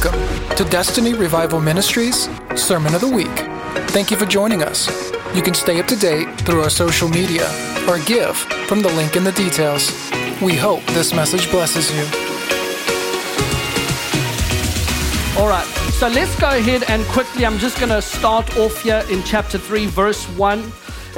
Welcome to Destiny Revival Ministries Sermon of the Week. Thank you for joining us. You can stay up to date through our social media or give from the link in the details. We hope this message blesses you. All right, so let's go ahead and quickly, I'm just going to start off here in chapter 3, verse 1.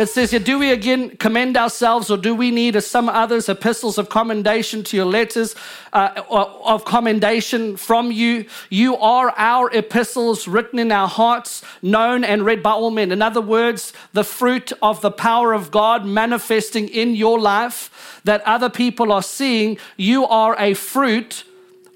It says here, Do we again commend ourselves, or do we need, as some others, epistles of commendation to your letters uh, of commendation from you? You are our epistles written in our hearts, known and read by all men. In other words, the fruit of the power of God manifesting in your life that other people are seeing. You are a fruit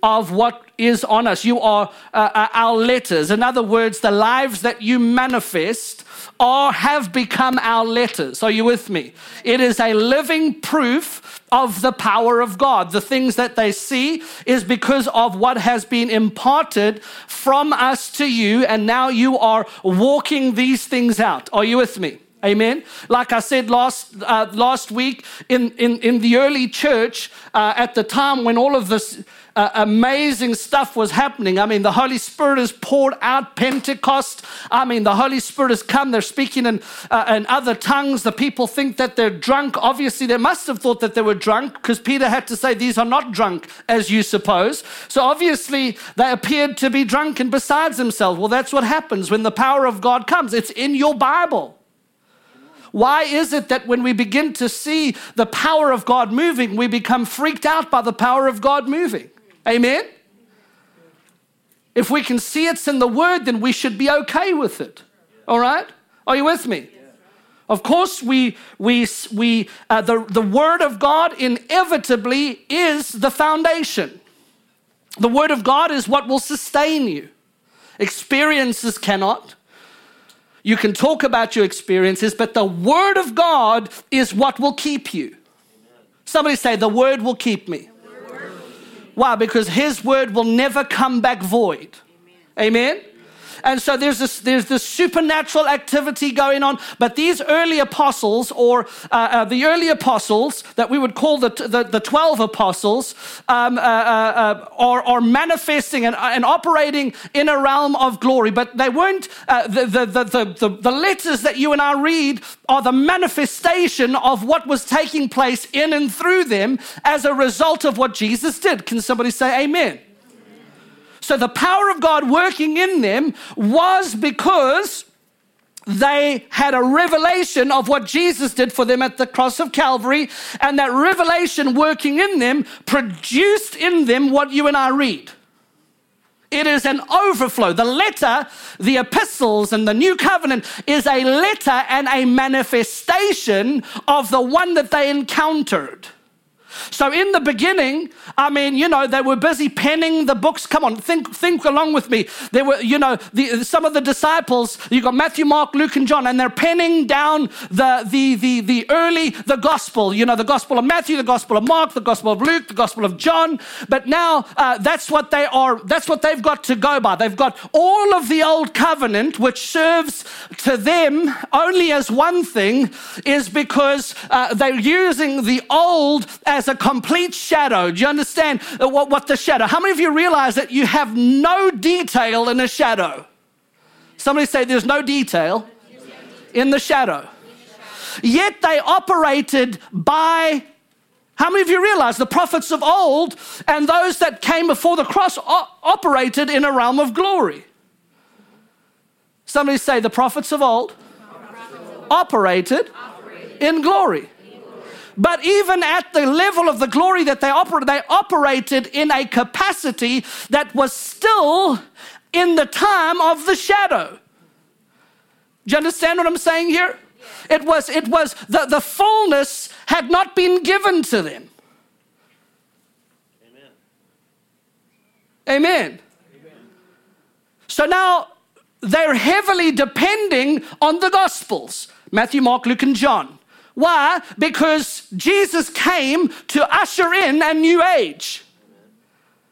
of what is on us. You are uh, uh our letters. In other words, the lives that you manifest or have become our letters. Are you with me? It is a living proof of the power of God. The things that they see is because of what has been imparted from us to you, and now you are walking these things out. Are you with me? Amen. Like I said last uh, last week in, in, in the early church, uh, at the time when all of this uh, amazing stuff was happening. I mean, the Holy Spirit is poured out, Pentecost. I mean, the Holy Spirit has come. They're speaking in, uh, in other tongues. The people think that they're drunk. Obviously, they must have thought that they were drunk because Peter had to say, These are not drunk, as you suppose. So obviously, they appeared to be drunk and besides themselves. Well, that's what happens when the power of God comes, it's in your Bible. Why is it that when we begin to see the power of God moving, we become freaked out by the power of God moving? Amen? If we can see it's in the Word, then we should be okay with it. All right? Are you with me? Of course, we, we, we, uh, the, the Word of God inevitably is the foundation. The Word of God is what will sustain you. Experiences cannot. You can talk about your experiences, but the Word of God is what will keep you. Somebody say, The Word will keep me. Why? Because his word will never come back void. Amen. And so there's this, there's this supernatural activity going on. But these early apostles, or uh, uh, the early apostles that we would call the, the, the 12 apostles, um, uh, uh, uh, are, are manifesting and, and operating in a realm of glory. But they weren't, uh, the, the, the, the, the letters that you and I read are the manifestation of what was taking place in and through them as a result of what Jesus did. Can somebody say amen? So the power of God working in them was because they had a revelation of what Jesus did for them at the cross of Calvary, and that revelation working in them produced in them what you and I read. It is an overflow. The letter, the epistles, and the new covenant is a letter and a manifestation of the one that they encountered. So in the beginning, I mean, you know, they were busy penning the books. Come on, think, think along with me. There were, you know, the, some of the disciples. You got Matthew, Mark, Luke, and John, and they're penning down the the the the early the gospel. You know, the gospel of Matthew, the gospel of Mark, the gospel of Luke, the gospel of John. But now uh, that's what they are. That's what they've got to go by. They've got all of the old covenant, which serves to them only as one thing, is because uh, they're using the old as a a complete shadow. Do you understand uh, what, what the shadow? How many of you realize that you have no detail in a shadow? Somebody say there's no detail in the shadow. Yet they operated by how many of you realize the prophets of old and those that came before the cross operated in a realm of glory? Somebody say the prophets of old operated in glory. But even at the level of the glory that they operated, they operated in a capacity that was still in the time of the shadow. Do you understand what I'm saying here? It was, it was the, the fullness had not been given to them. Amen. Amen. Amen. So now they're heavily depending on the Gospels Matthew, Mark, Luke, and John. Why? Because Jesus came to usher in a new age.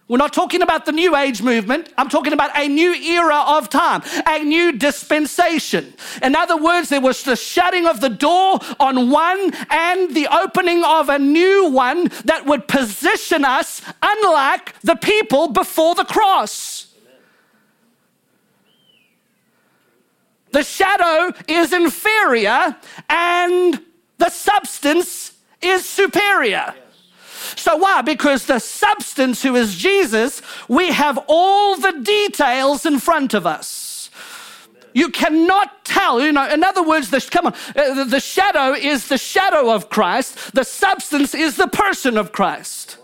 We're not talking about the new age movement. I'm talking about a new era of time, a new dispensation. In other words, there was the shutting of the door on one and the opening of a new one that would position us unlike the people before the cross. The shadow is inferior and the substance is superior. So, why? Because the substance, who is Jesus, we have all the details in front of us. You cannot tell, you know, in other words, the, come on, uh, the shadow is the shadow of Christ, the substance is the person of Christ.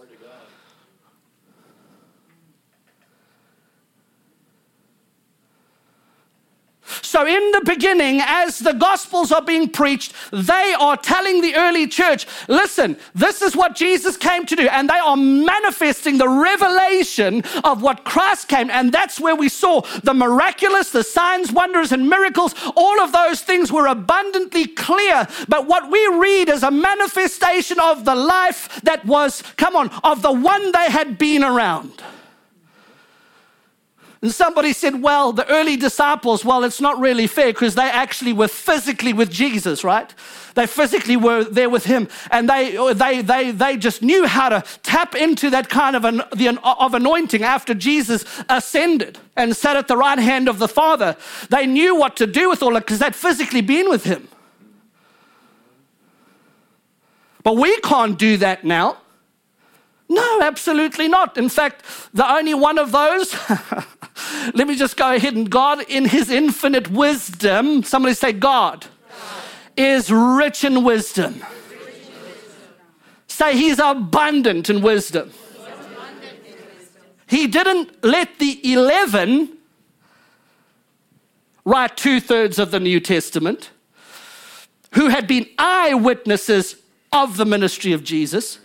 So, in the beginning, as the Gospels are being preached, they are telling the early church, listen, this is what Jesus came to do. And they are manifesting the revelation of what Christ came. And that's where we saw the miraculous, the signs, wonders, and miracles. All of those things were abundantly clear. But what we read is a manifestation of the life that was, come on, of the one they had been around. And somebody said, well, the early disciples, well, it's not really fair because they actually were physically with Jesus, right? They physically were there with him and they, they, they, they just knew how to tap into that kind of, an, the, of anointing after Jesus ascended and sat at the right hand of the Father. They knew what to do with all it because they'd physically been with him. But we can't do that now. No, absolutely not. In fact, the only one of those, let me just go ahead and God, in his infinite wisdom, somebody say, God, God. is rich in wisdom. Say, he's abundant in wisdom. Abundant in wisdom. He didn't let the 11 write two thirds of the New Testament, who had been eyewitnesses of the ministry of Jesus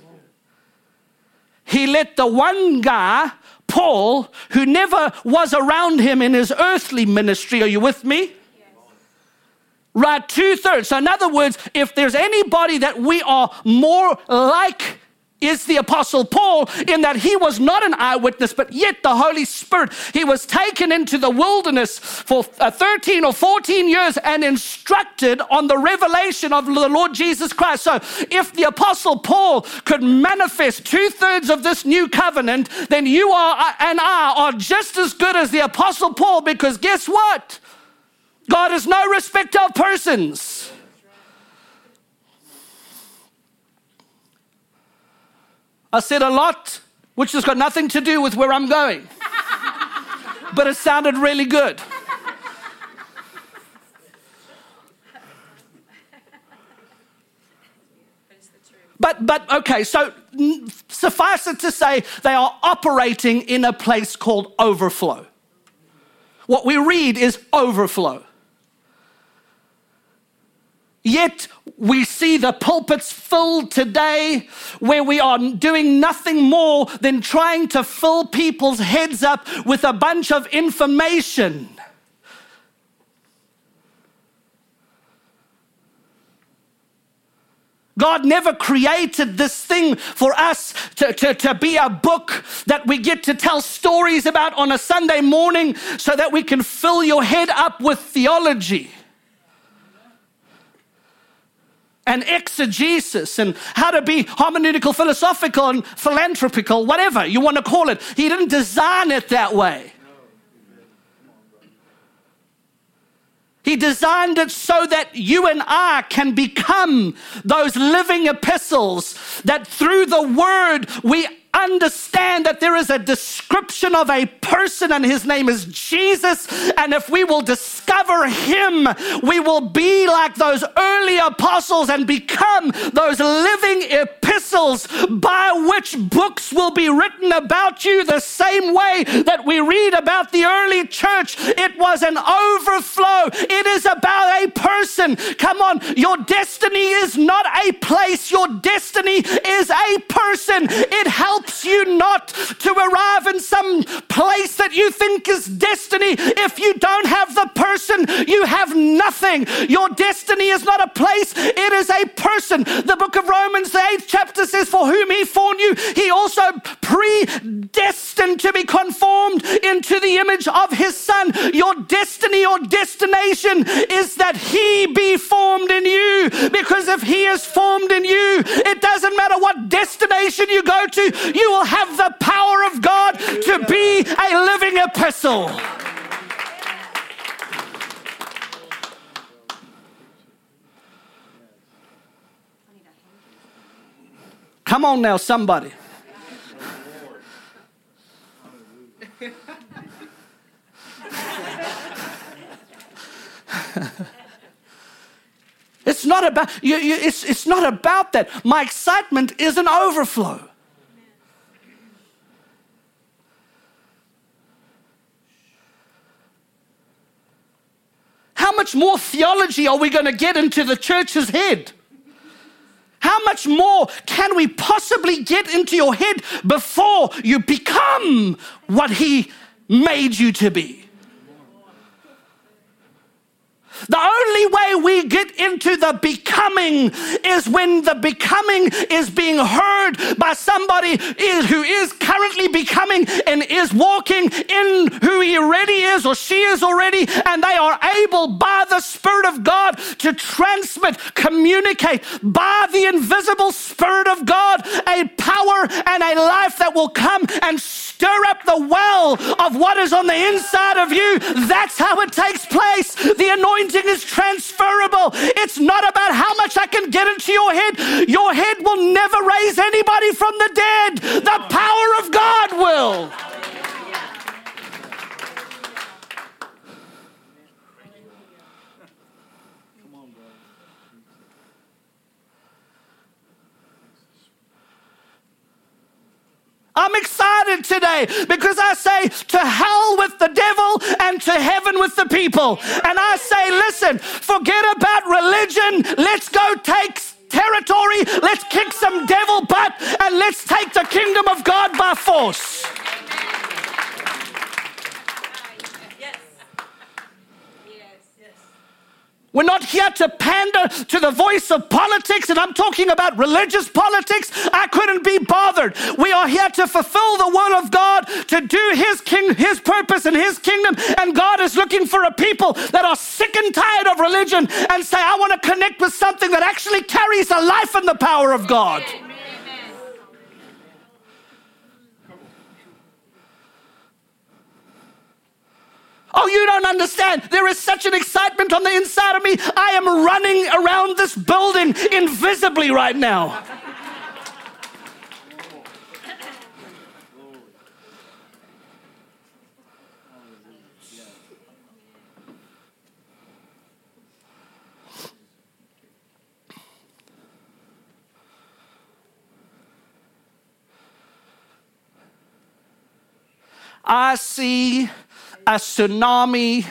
he let the one guy, Paul, who never was around him in his earthly ministry, are you with me? Right, two thirds. So, in other words, if there's anybody that we are more like is the Apostle Paul in that he was not an eyewitness, but yet the Holy Spirit, he was taken into the wilderness for uh, 13 or 14 years and instructed on the revelation of the Lord Jesus Christ. So if the Apostle Paul could manifest two thirds of this new covenant, then you are uh, and I are just as good as the Apostle Paul because guess what? God is no respecter of persons. I said a lot, which has got nothing to do with where I'm going, but it sounded really good. But, but okay, so suffice it to say, they are operating in a place called overflow. What we read is overflow. Yet we see the pulpits filled today where we are doing nothing more than trying to fill people's heads up with a bunch of information. God never created this thing for us to, to, to, be a book that we get to tell stories about on a Sunday morning so that we can fill your head up with theology and exegesis and how to be hermeneutical, philosophical, and philanthropical, whatever you want to call it. He didn't design it that way. He designed it so that you and I can become those living epistles, that through the word we understand that there is a description of a person and his name is Jesus. And if we will discover him, we will be like those early apostles and become those living epistles by which books will be written about you the same way that we read about the early church. It was an overflow. It is about a person. Come on, your destiny is not a place, your destiny is a person. It helps helps you not to arrive in some place that you think is destiny. If you don't have the person, you have nothing. Your destiny is not a place, it is a person. The book of Romans, the eighth chapter says, For whom he foreknew, he also predestined to be conformed into the image of his son. Your destiny or destination is that he be formed in you. Because if he is formed in you, it doesn't matter what destination you go to, you will have the power of God to be a living epistle. Come on now, somebody. it's not about you, you, it's, it's not about that. My excitement is an overflow. How much more theology are we going to get into the church's head? How much more can we possibly get into your head before you become what He made you to be? The only way we get into the becoming is when the becoming is being heard by somebody who is currently becoming and is walking in who he already is or she is already, and they are able by the Spirit of God to transmit, communicate by the invisible Spirit of God a power and a life that will come and stir up the well of what is on the inside of you. That's how it takes place. The anointing is transferable. It's not about how much I can get into your head. Your head will never raise anybody from the dead. The power of God will. I'm today because I say to hell with the devil and to heaven with the people. And I say, listen, forget about religion. Let's go take territory. Let's kick some devil butt and let's take the kingdom of God by force. We're not here to pander to the voice of politics, and I'm talking about religious politics. I couldn't be bothered. We are here to fulfill the will of God, to do His king, His purpose and His kingdom. And God is looking for a people that are sick and tired of religion and say, I want to connect with something that actually carries a life and the power of God. Amen. Oh, you don't understand. There is such an excitement on the inside of me. I am running around this building invisibly right now. I see a tsunami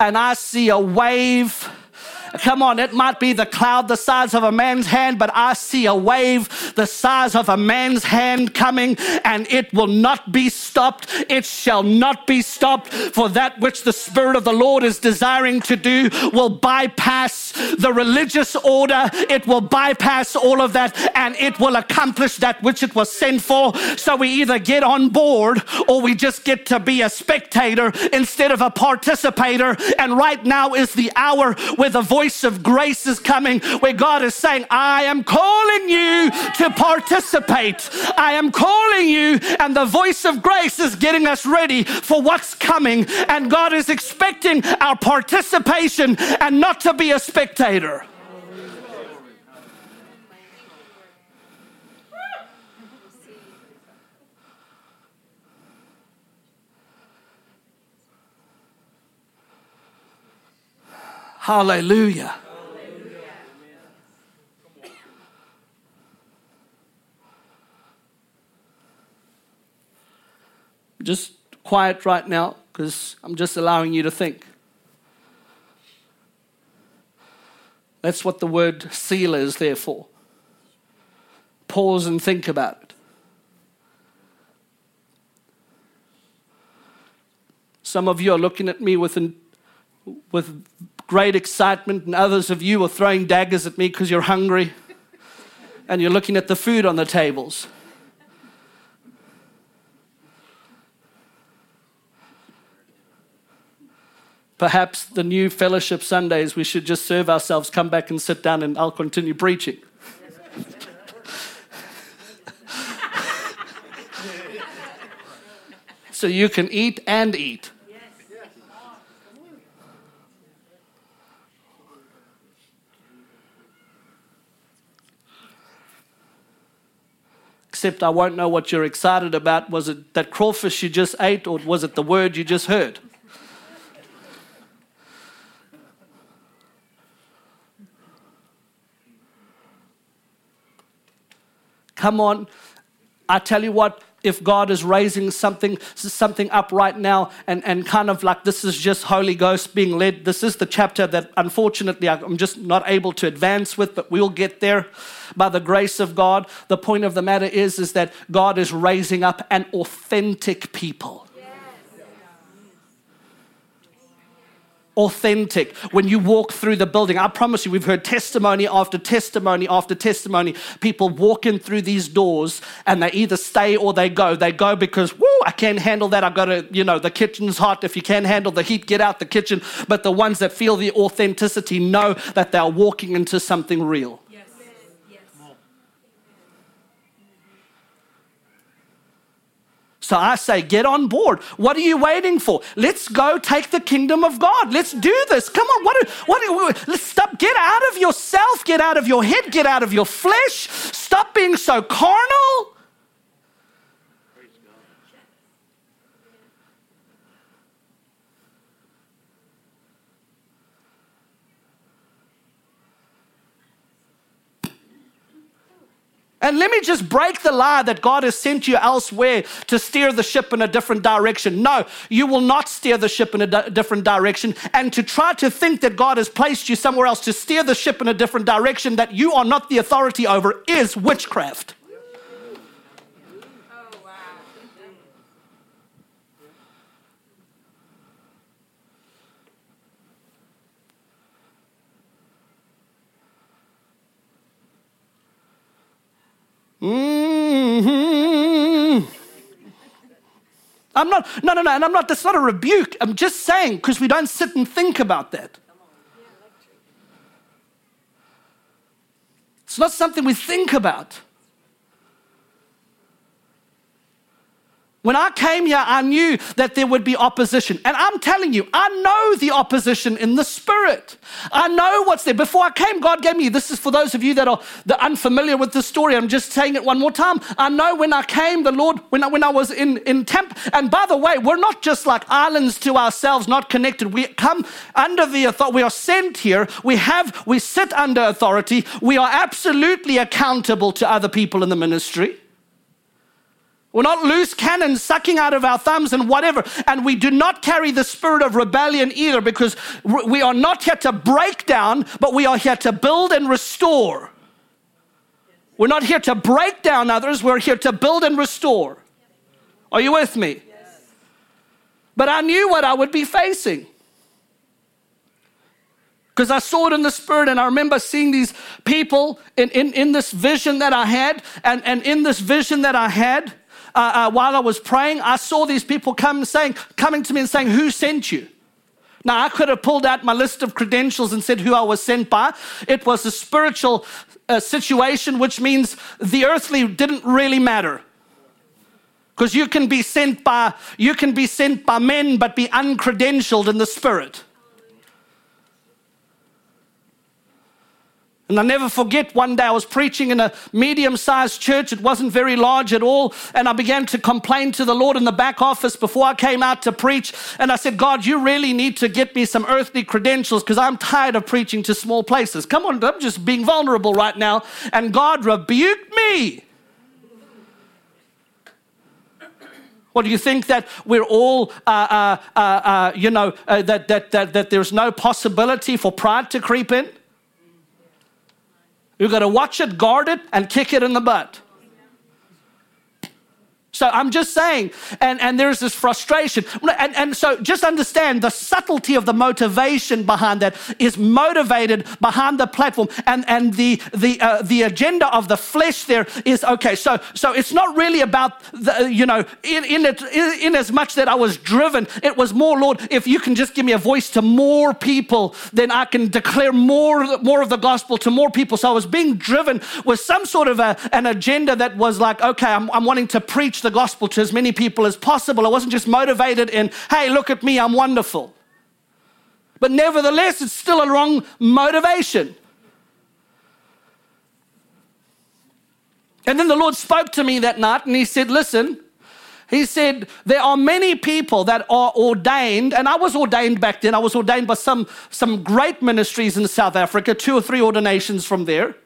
and I see a wave. Come on, it might be the cloud the size of a man's hand, but I see a wave the size of a man's hand coming, and it will not be stopped. It shall not be stopped, for that which the Spirit of the Lord is desiring to do will bypass the religious order. It will bypass all of that, and it will accomplish that which it was sent for. So we either get on board or we just get to be a spectator instead of a participator. And right now is the hour where the voice voice of grace is coming where God is saying, I am calling you to participate. I am calling you, and the voice of grace is getting us ready for what's coming. And God is expecting our participation and not to be a spectator. Hallelujah. Just quiet right now because I'm just allowing you to think. That's what the word Selah is there for. Pause and think about it. Some of you are looking at me with, an, with great excitement, and others of you are throwing daggers at me because you're hungry and you're looking at the food on the tables. Perhaps the new fellowship Sundays, we should just serve ourselves, come back and sit down, and I'll continue preaching. so you can eat and eat. Except I won't know what you're excited about. Was it that crawfish you just ate, or was it the word you just heard? Come on. I tell you what, if God is raising something, something up right now and, and kind of like this is just Holy Ghost being led, this is the chapter that unfortunately I'm just not able to advance with, but we'll get there by the grace of God. The point of the matter is, is that God is raising up an authentic people. Authentic when you walk through the building. I promise you, we've heard testimony after testimony after testimony. People walking through these doors and they either stay or they go. They go because, whoo, I can't handle that. I've got to, you know, the kitchen's hot. If you can't handle the heat, get out the kitchen. But the ones that feel the authenticity know that they're walking into something real. So I say, get on board. What are you waiting for? Let's go take the kingdom of God. Let's do this. Come on. What? What? Let's stop. Get out of yourself. Get out of your head. Get out of your flesh. Stop being so carnal. And let me just break the lie that God has sent you elsewhere to steer the ship in a different direction. No, you will not steer the ship in a di- different direction. And to try to think that God has placed you somewhere else to steer the ship in a different direction that you are not the authority over is witchcraft. I'm not, no, no, no, and I'm not, that's not a rebuke. I'm just saying, because we don't sit and think about that. It's not something we think about. When I came here, I knew that there would be opposition. And I'm telling you, I know the opposition in the spirit. I know what's there. Before I came, God gave me this is for those of you that are unfamiliar with the story. I'm just saying it one more time. I know when I came, the Lord, when I, when I was in, in Temp, and by the way, we're not just like islands to ourselves, not connected. We come under the authority, we are sent here, we have, we sit under authority, we are absolutely accountable to other people in the ministry. We're not loose cannons sucking out of our thumbs and whatever. And we do not carry the spirit of rebellion either because we are not here to break down, but we are here to build and restore. We're not here to break down others, we're here to build and restore. Are you with me? But I knew what I would be facing. Because I saw it in the spirit, and I remember seeing these people in, in, in this vision that I had. And, and in this vision that I had, uh, uh, while I was praying, I saw these people come saying, coming to me and saying, Who sent you? Now, I could have pulled out my list of credentials and said who I was sent by. It was a spiritual uh, situation, which means the earthly didn't really matter. Because you can be sent by you can be sent by men, but be uncredentialed in the spirit. And I never forget one day I was preaching in a medium sized church. It wasn't very large at all. And I began to complain to the Lord in the back office before I came out to preach. And I said, God, you really need to get me some earthly credentials because I'm tired of preaching to small places. Come on, I'm just being vulnerable right now. And God rebuked me. What do you think that we're all, uh, uh, uh, uh you know, uh, that, that, that, that there's no possibility for pride to creep in? You've got to watch it, guard it, and kick it in the butt. So I'm just saying, and, and there's this frustration. And, and so just understand the subtlety of the motivation behind that is motivated behind the platform. And, and the, the, uh, the agenda of the flesh there is okay. So, so it's not really about, the, you know, in, in, it, in, in as much that I was driven, it was more, Lord, if you can just give me a voice to more people, then I can declare more, more of the gospel to more people. So I was being driven with some sort of a, an agenda that was like, okay, I'm, I'm wanting to preach the the gospel to as many people as possible. I wasn't just motivated in, hey, look at me, I'm wonderful. But nevertheless, it's still a wrong motivation. And then the Lord spoke to me that night and He said, Listen, He said, There are many people that are ordained, and I was ordained back then. I was ordained by some, some great ministries in South Africa, two or three ordinations from there.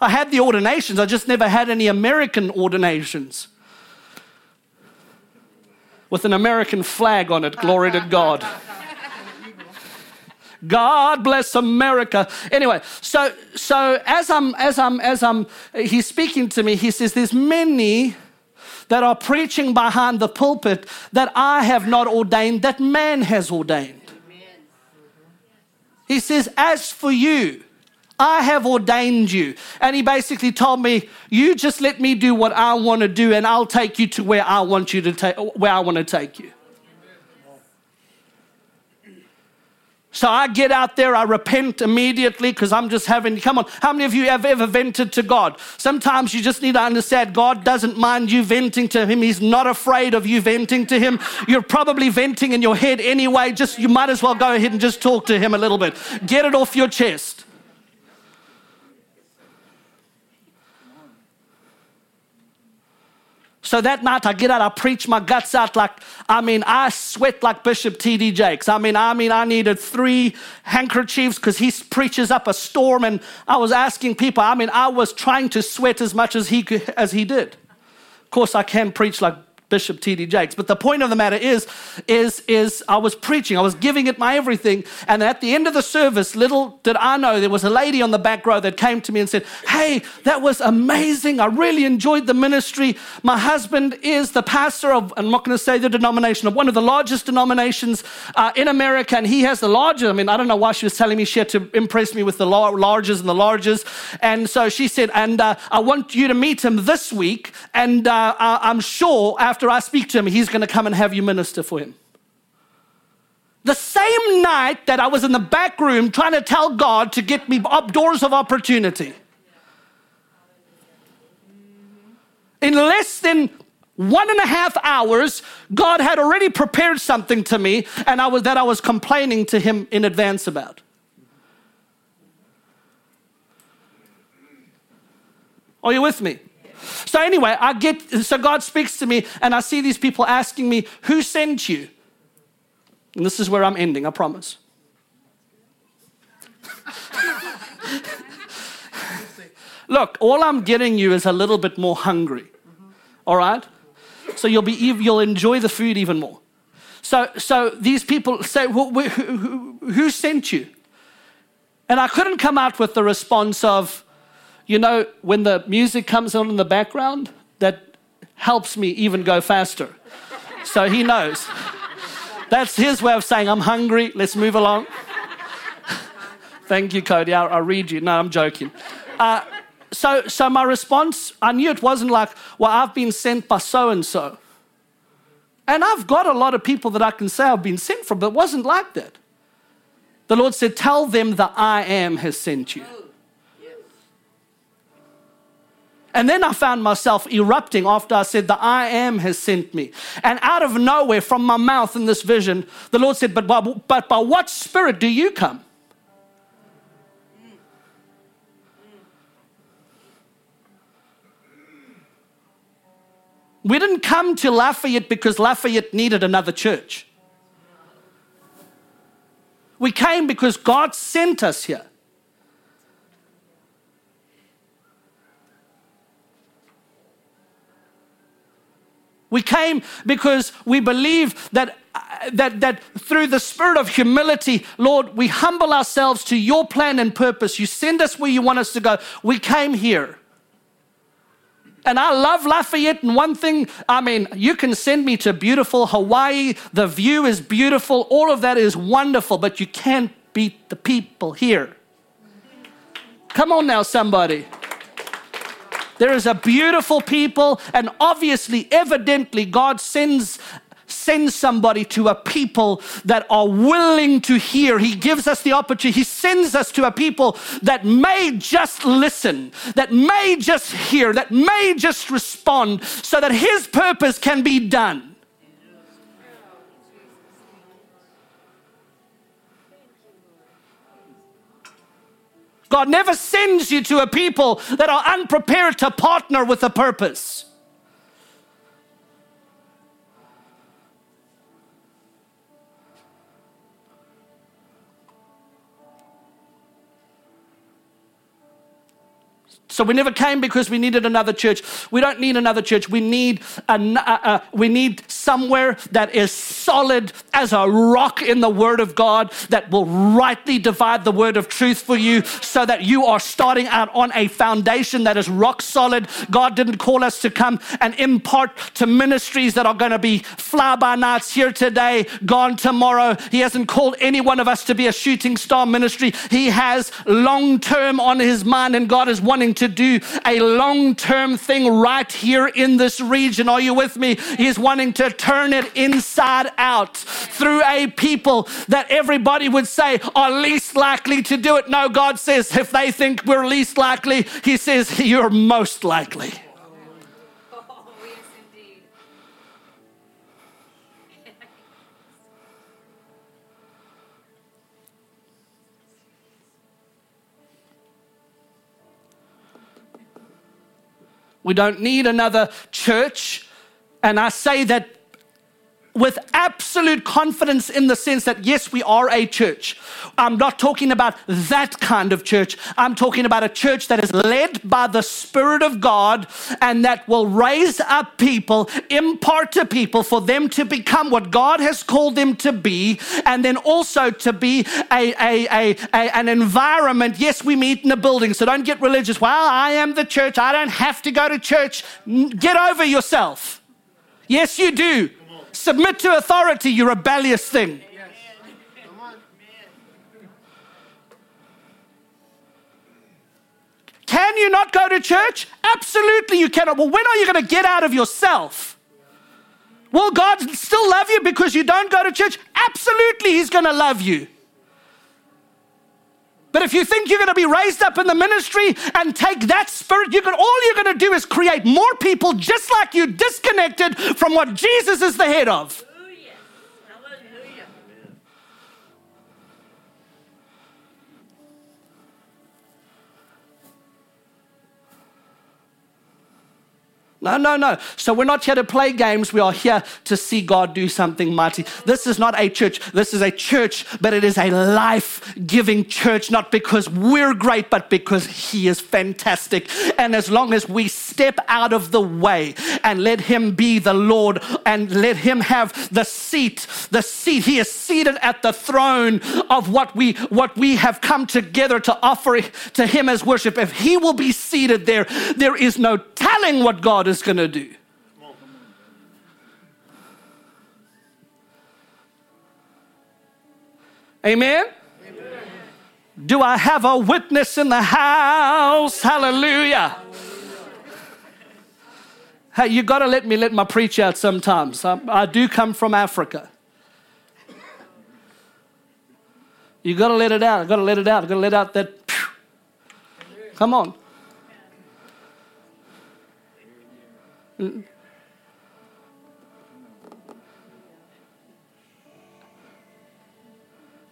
I had the ordinations, I just never had any American ordinations with an American flag on it. Glory to God. God bless America. Anyway, so so as I'm as I'm as I'm he's speaking to me, he says there's many that are preaching behind the pulpit that I have not ordained, that man has ordained. He says, As for you, I have ordained you. And he basically told me, You just let me do what I want to do, and I'll take you to where I want you to take where I want to take you. So I get out there, I repent immediately because I'm just having, come on, how many of you have ever vented to God? Sometimes you just need to understand God doesn't mind you venting to Him. He's not afraid of you venting to Him. You're probably venting in your head anyway. Just, you might as well go ahead and just talk to Him a little bit. Get it off your chest. So that night I get out, I preach my guts out like, I mean, I sweat like Bishop T.D. Jakes. I mean, I mean, I needed three handkerchiefs because he preaches up a storm and I was asking people, I mean, I was trying to sweat as much as he, as he did. Of course, I can preach like Bishop T.D. Jakes. But the point of the matter is, is, is I was preaching, I was giving it my everything. And at the end of the service, little did I know, there was a lady on the back row that came to me and said, Hey, that was amazing. I really enjoyed the ministry. My husband is the pastor of, I'm not going to say the denomination, of one of the largest denominations uh, in America. And he has the largest, I mean, I don't know why she was telling me she had to impress me with the largest and the largest. And so she said, And uh, I want you to meet him this week. And uh, I'm sure after after I speak to him, he's going to come and have you minister for him. The same night that I was in the back room trying to tell God to get me up doors of opportunity. In less than one and a half hours, God had already prepared something to me, and I was that I was complaining to Him in advance about. Are you with me? So anyway, I get so God speaks to me and I see these people asking me, "Who sent you?" And this is where I'm ending, I promise. Look, all I'm getting you is a little bit more hungry. All right? So you'll be you'll enjoy the food even more. So so these people say, who, who, who sent you? And I couldn't come out with the response of, you know, when the music comes on in the background, that helps me even go faster. So he knows. That's his way of saying, I'm hungry, let's move along. Thank you, Cody. I'll, I'll, read you. No, I'm joking. Uh, so, so my response, I knew it wasn't like, well, I've been sent by so and so. And I've got a lot of people that I can say I've been sent from, but it wasn't like that. The Lord said, Tell them that I am has sent you. And then I found myself erupting after I said, The I am has sent me. And out of nowhere, from my mouth in this vision, the Lord said, But by, but by what spirit do you come? We didn't come to Lafayette because Lafayette needed another church. We came because God sent us here. We came because we believe that, uh, that, that through the spirit of humility, Lord, we humble ourselves to your plan and purpose. You send us where you want us to go. We came here. And I love Lafayette. And one thing, I mean, you can send me to beautiful Hawaii. The view is beautiful. All of that is wonderful, but you can't beat the people here. Come on now, somebody. There is a beautiful people, and obviously, evidently, God sends sends somebody to a people that are willing to hear. He gives us the opportunity. He sends us to a people that may just listen, that may just hear, that may just respond so that His purpose can be done. God never sends you to a people that are unprepared to partner with a purpose. So we never came because we needed another church. We don't need another church. We need a, uh, uh, we need somewhere that is solid as a rock in the Word of God that will rightly divide the Word of truth for you, so that you are starting out on a foundation that is rock solid. God didn't call us to come and impart to ministries that are going to be fly by nights here today, gone tomorrow. He hasn't called any one of us to be a shooting star ministry. He has long term on His mind, and God is wanting to do a long term thing right here in this region. Are you with me? He's wanting to turn it inside out through a people that everybody would say are least likely to do it. No, God says if they think we're least likely, He says you're most likely. We don't need another church. And I say that with absolute confidence in the sense that, yes, we are a church. I'm not talking about that kind of church. I'm talking about a church that is led by the Spirit of God and that will raise up people, impart to people for them to become what God has called them to be, and then also to be a, a, a, a an environment. Yes, we meet in a building, so don't get religious. Well, I am the church. I don't have to go to church. Get over yourself. Yes, you do. Submit to authority, you rebellious thing. Can you not go to church? Absolutely, you cannot. Well, when are you going to get out of yourself? Will God still love you because you don't go to church? Absolutely, He's going to love you. But if you think you're going to be raised up in the ministry and take that spirit, you can, all you're going to do is create more people just like you disconnected from what Jesus is the head of. No, no, no. So we're not here to play games. We are here to see God do something mighty. This is not a church. This is a church, but it is a life giving church, not because we're great, but because He is fantastic. And as long as we step out of the way and let Him be the Lord and let Him have the seat, the seat, He is seated at the throne of what we, what we have come together to offer to Him as worship. If He will be seated there, there is no telling what God is going to do. Amen? Amen? Do I have a witness in the house? Hallelujah. Hey, you got to let me let my preach out sometimes. I, I do come from Africa. You got to let it out. I got to let it out. I got to let out that. Come on.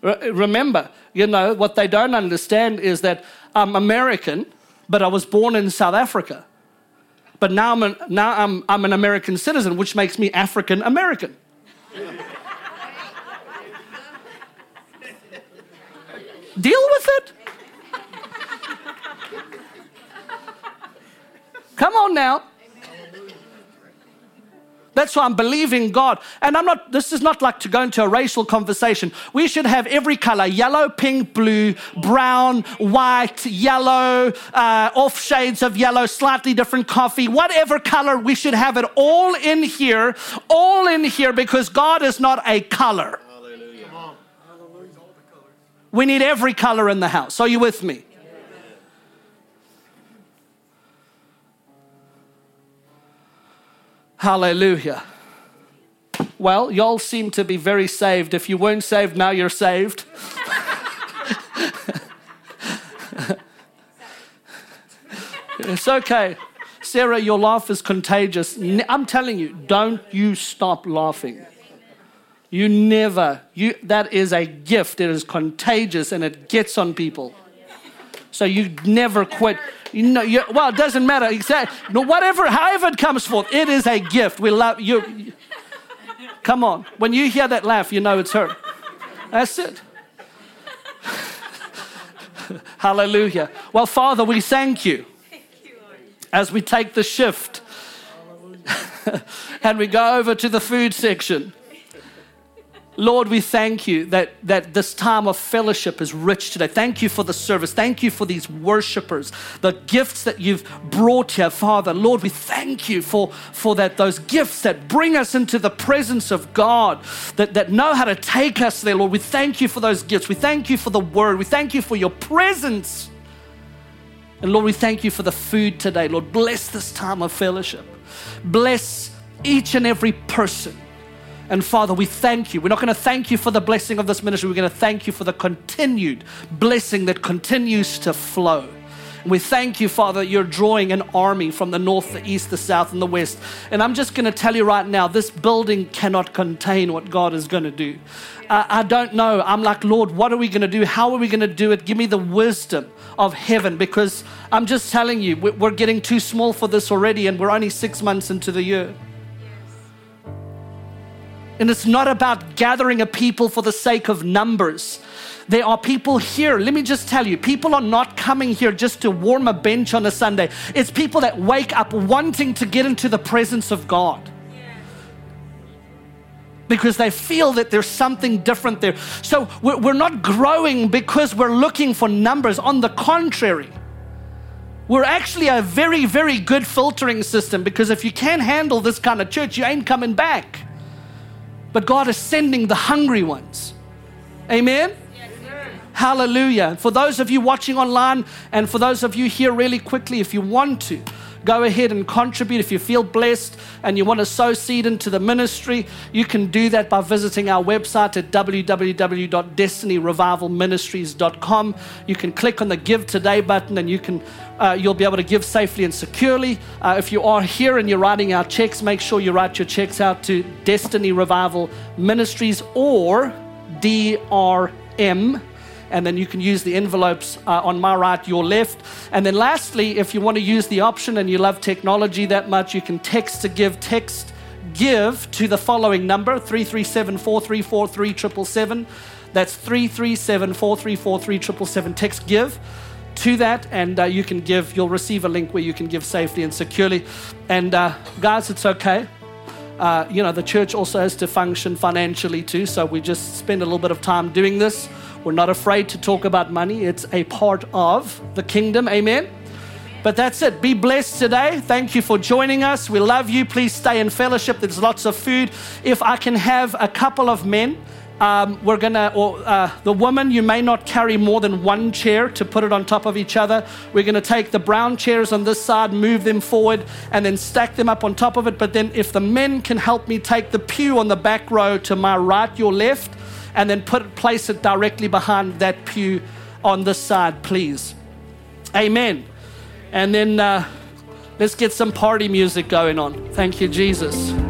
Remember, you know, what they don't understand is that I'm American, but I was born in South Africa. But now I'm now I'm, I'm an American citizen, which makes me African American. Deal with it. Come on now. That's why I'm believing God. And I'm not, this is not like to go into a racial conversation. We should have every color yellow, pink, blue, brown, white, yellow, uh, off shades of yellow, slightly different coffee, whatever color. We should have it all in here, all in here because God is not a color. We need every color in the house. Are you with me? Hallelujah. Well, y'all seem to be very saved. If you weren't saved, now you're saved. it's okay. Sarah, your laugh is contagious. I'm telling you, don't you stop laughing. You never, you, that is a gift. It is contagious and it gets on people. So you never quit. You know, you, well, it doesn't matter. Exactly. No, whatever, however it comes forth, it is a gift. We love you. Come on. When you hear that laugh, you know it's her. That's it. Hallelujah. Well, Father, we thank you as we take the shift and we go over to the food section. Lord, we thank you that, that this time of fellowship is rich today. Thank you for the service. Thank you for these worshipers, the gifts that you've brought here, Father. Lord, we thank you for, for that, those gifts that bring us into the presence of God, that, that know how to take us there, Lord. We thank you for those gifts. We thank you for the word. We thank you for your presence. And Lord, we thank you for the food today. Lord, bless this time of fellowship. Bless each and every person and Father, we thank you. We're not going to thank you for the blessing of this ministry. We're going to thank you for the continued blessing that continues to flow. And we thank you, Father, you're drawing an army from the north, the east, the south, and the west. And I'm just going to tell you right now this building cannot contain what God is going to do. Uh, I don't know. I'm like, Lord, what are we going to do? How are we going to do it? Give me the wisdom of heaven because I'm just telling you, we're getting too small for this already, and we're only six months into the year. And it's not about gathering a people for the sake of numbers. There are people here, let me just tell you, people are not coming here just to warm a bench on a Sunday. It's people that wake up wanting to get into the presence of God because they feel that there's something different there. So we're not growing because we're looking for numbers. On the contrary, we're actually a very, very good filtering system because if you can't handle this kind of church, you ain't coming back but God is sending the hungry ones. Amen? Hallelujah. For those of you watching online and for those of you here, really quickly, if you want to, go ahead and contribute. If you feel blessed and you want to sow seed into the ministry, you can do that by visiting our website at www.destinyrevivalministries.com. You can click on the Give Today button and you can uh, you'll be able to give safely and securely. Uh, if you are here and you're writing our checks, make sure you write your checks out to Destiny Revival Ministries or DRM. And then you can use the envelopes uh, on my right, your left. And then, lastly, if you want to use the option and you love technology that much, you can text to give, text give to the following number 337 434 3777. That's 337 434 3777. Text give to that, and uh, you can give, you'll receive a link where you can give safely and securely. And uh, guys, it's okay. Uh, you know, the church also has to function financially too, so we just spend a little bit of time doing this. We're not afraid to talk about money, it's a part of the kingdom. Amen. But that's it. Be blessed today. Thank you for joining us. We love you. Please stay in fellowship. There's lots of food. If I can have a couple of men um, we're gonna, or uh, the woman, you may not carry more than one chair to put it on top of each other. We're gonna take the brown chairs on this side, move them forward, and then stack them up on top of it. But then, if the men can help me take the pew on the back row to my right, your left, and then put place it directly behind that pew on this side, please. Amen. And then uh, let's get some party music going on. Thank you, Jesus.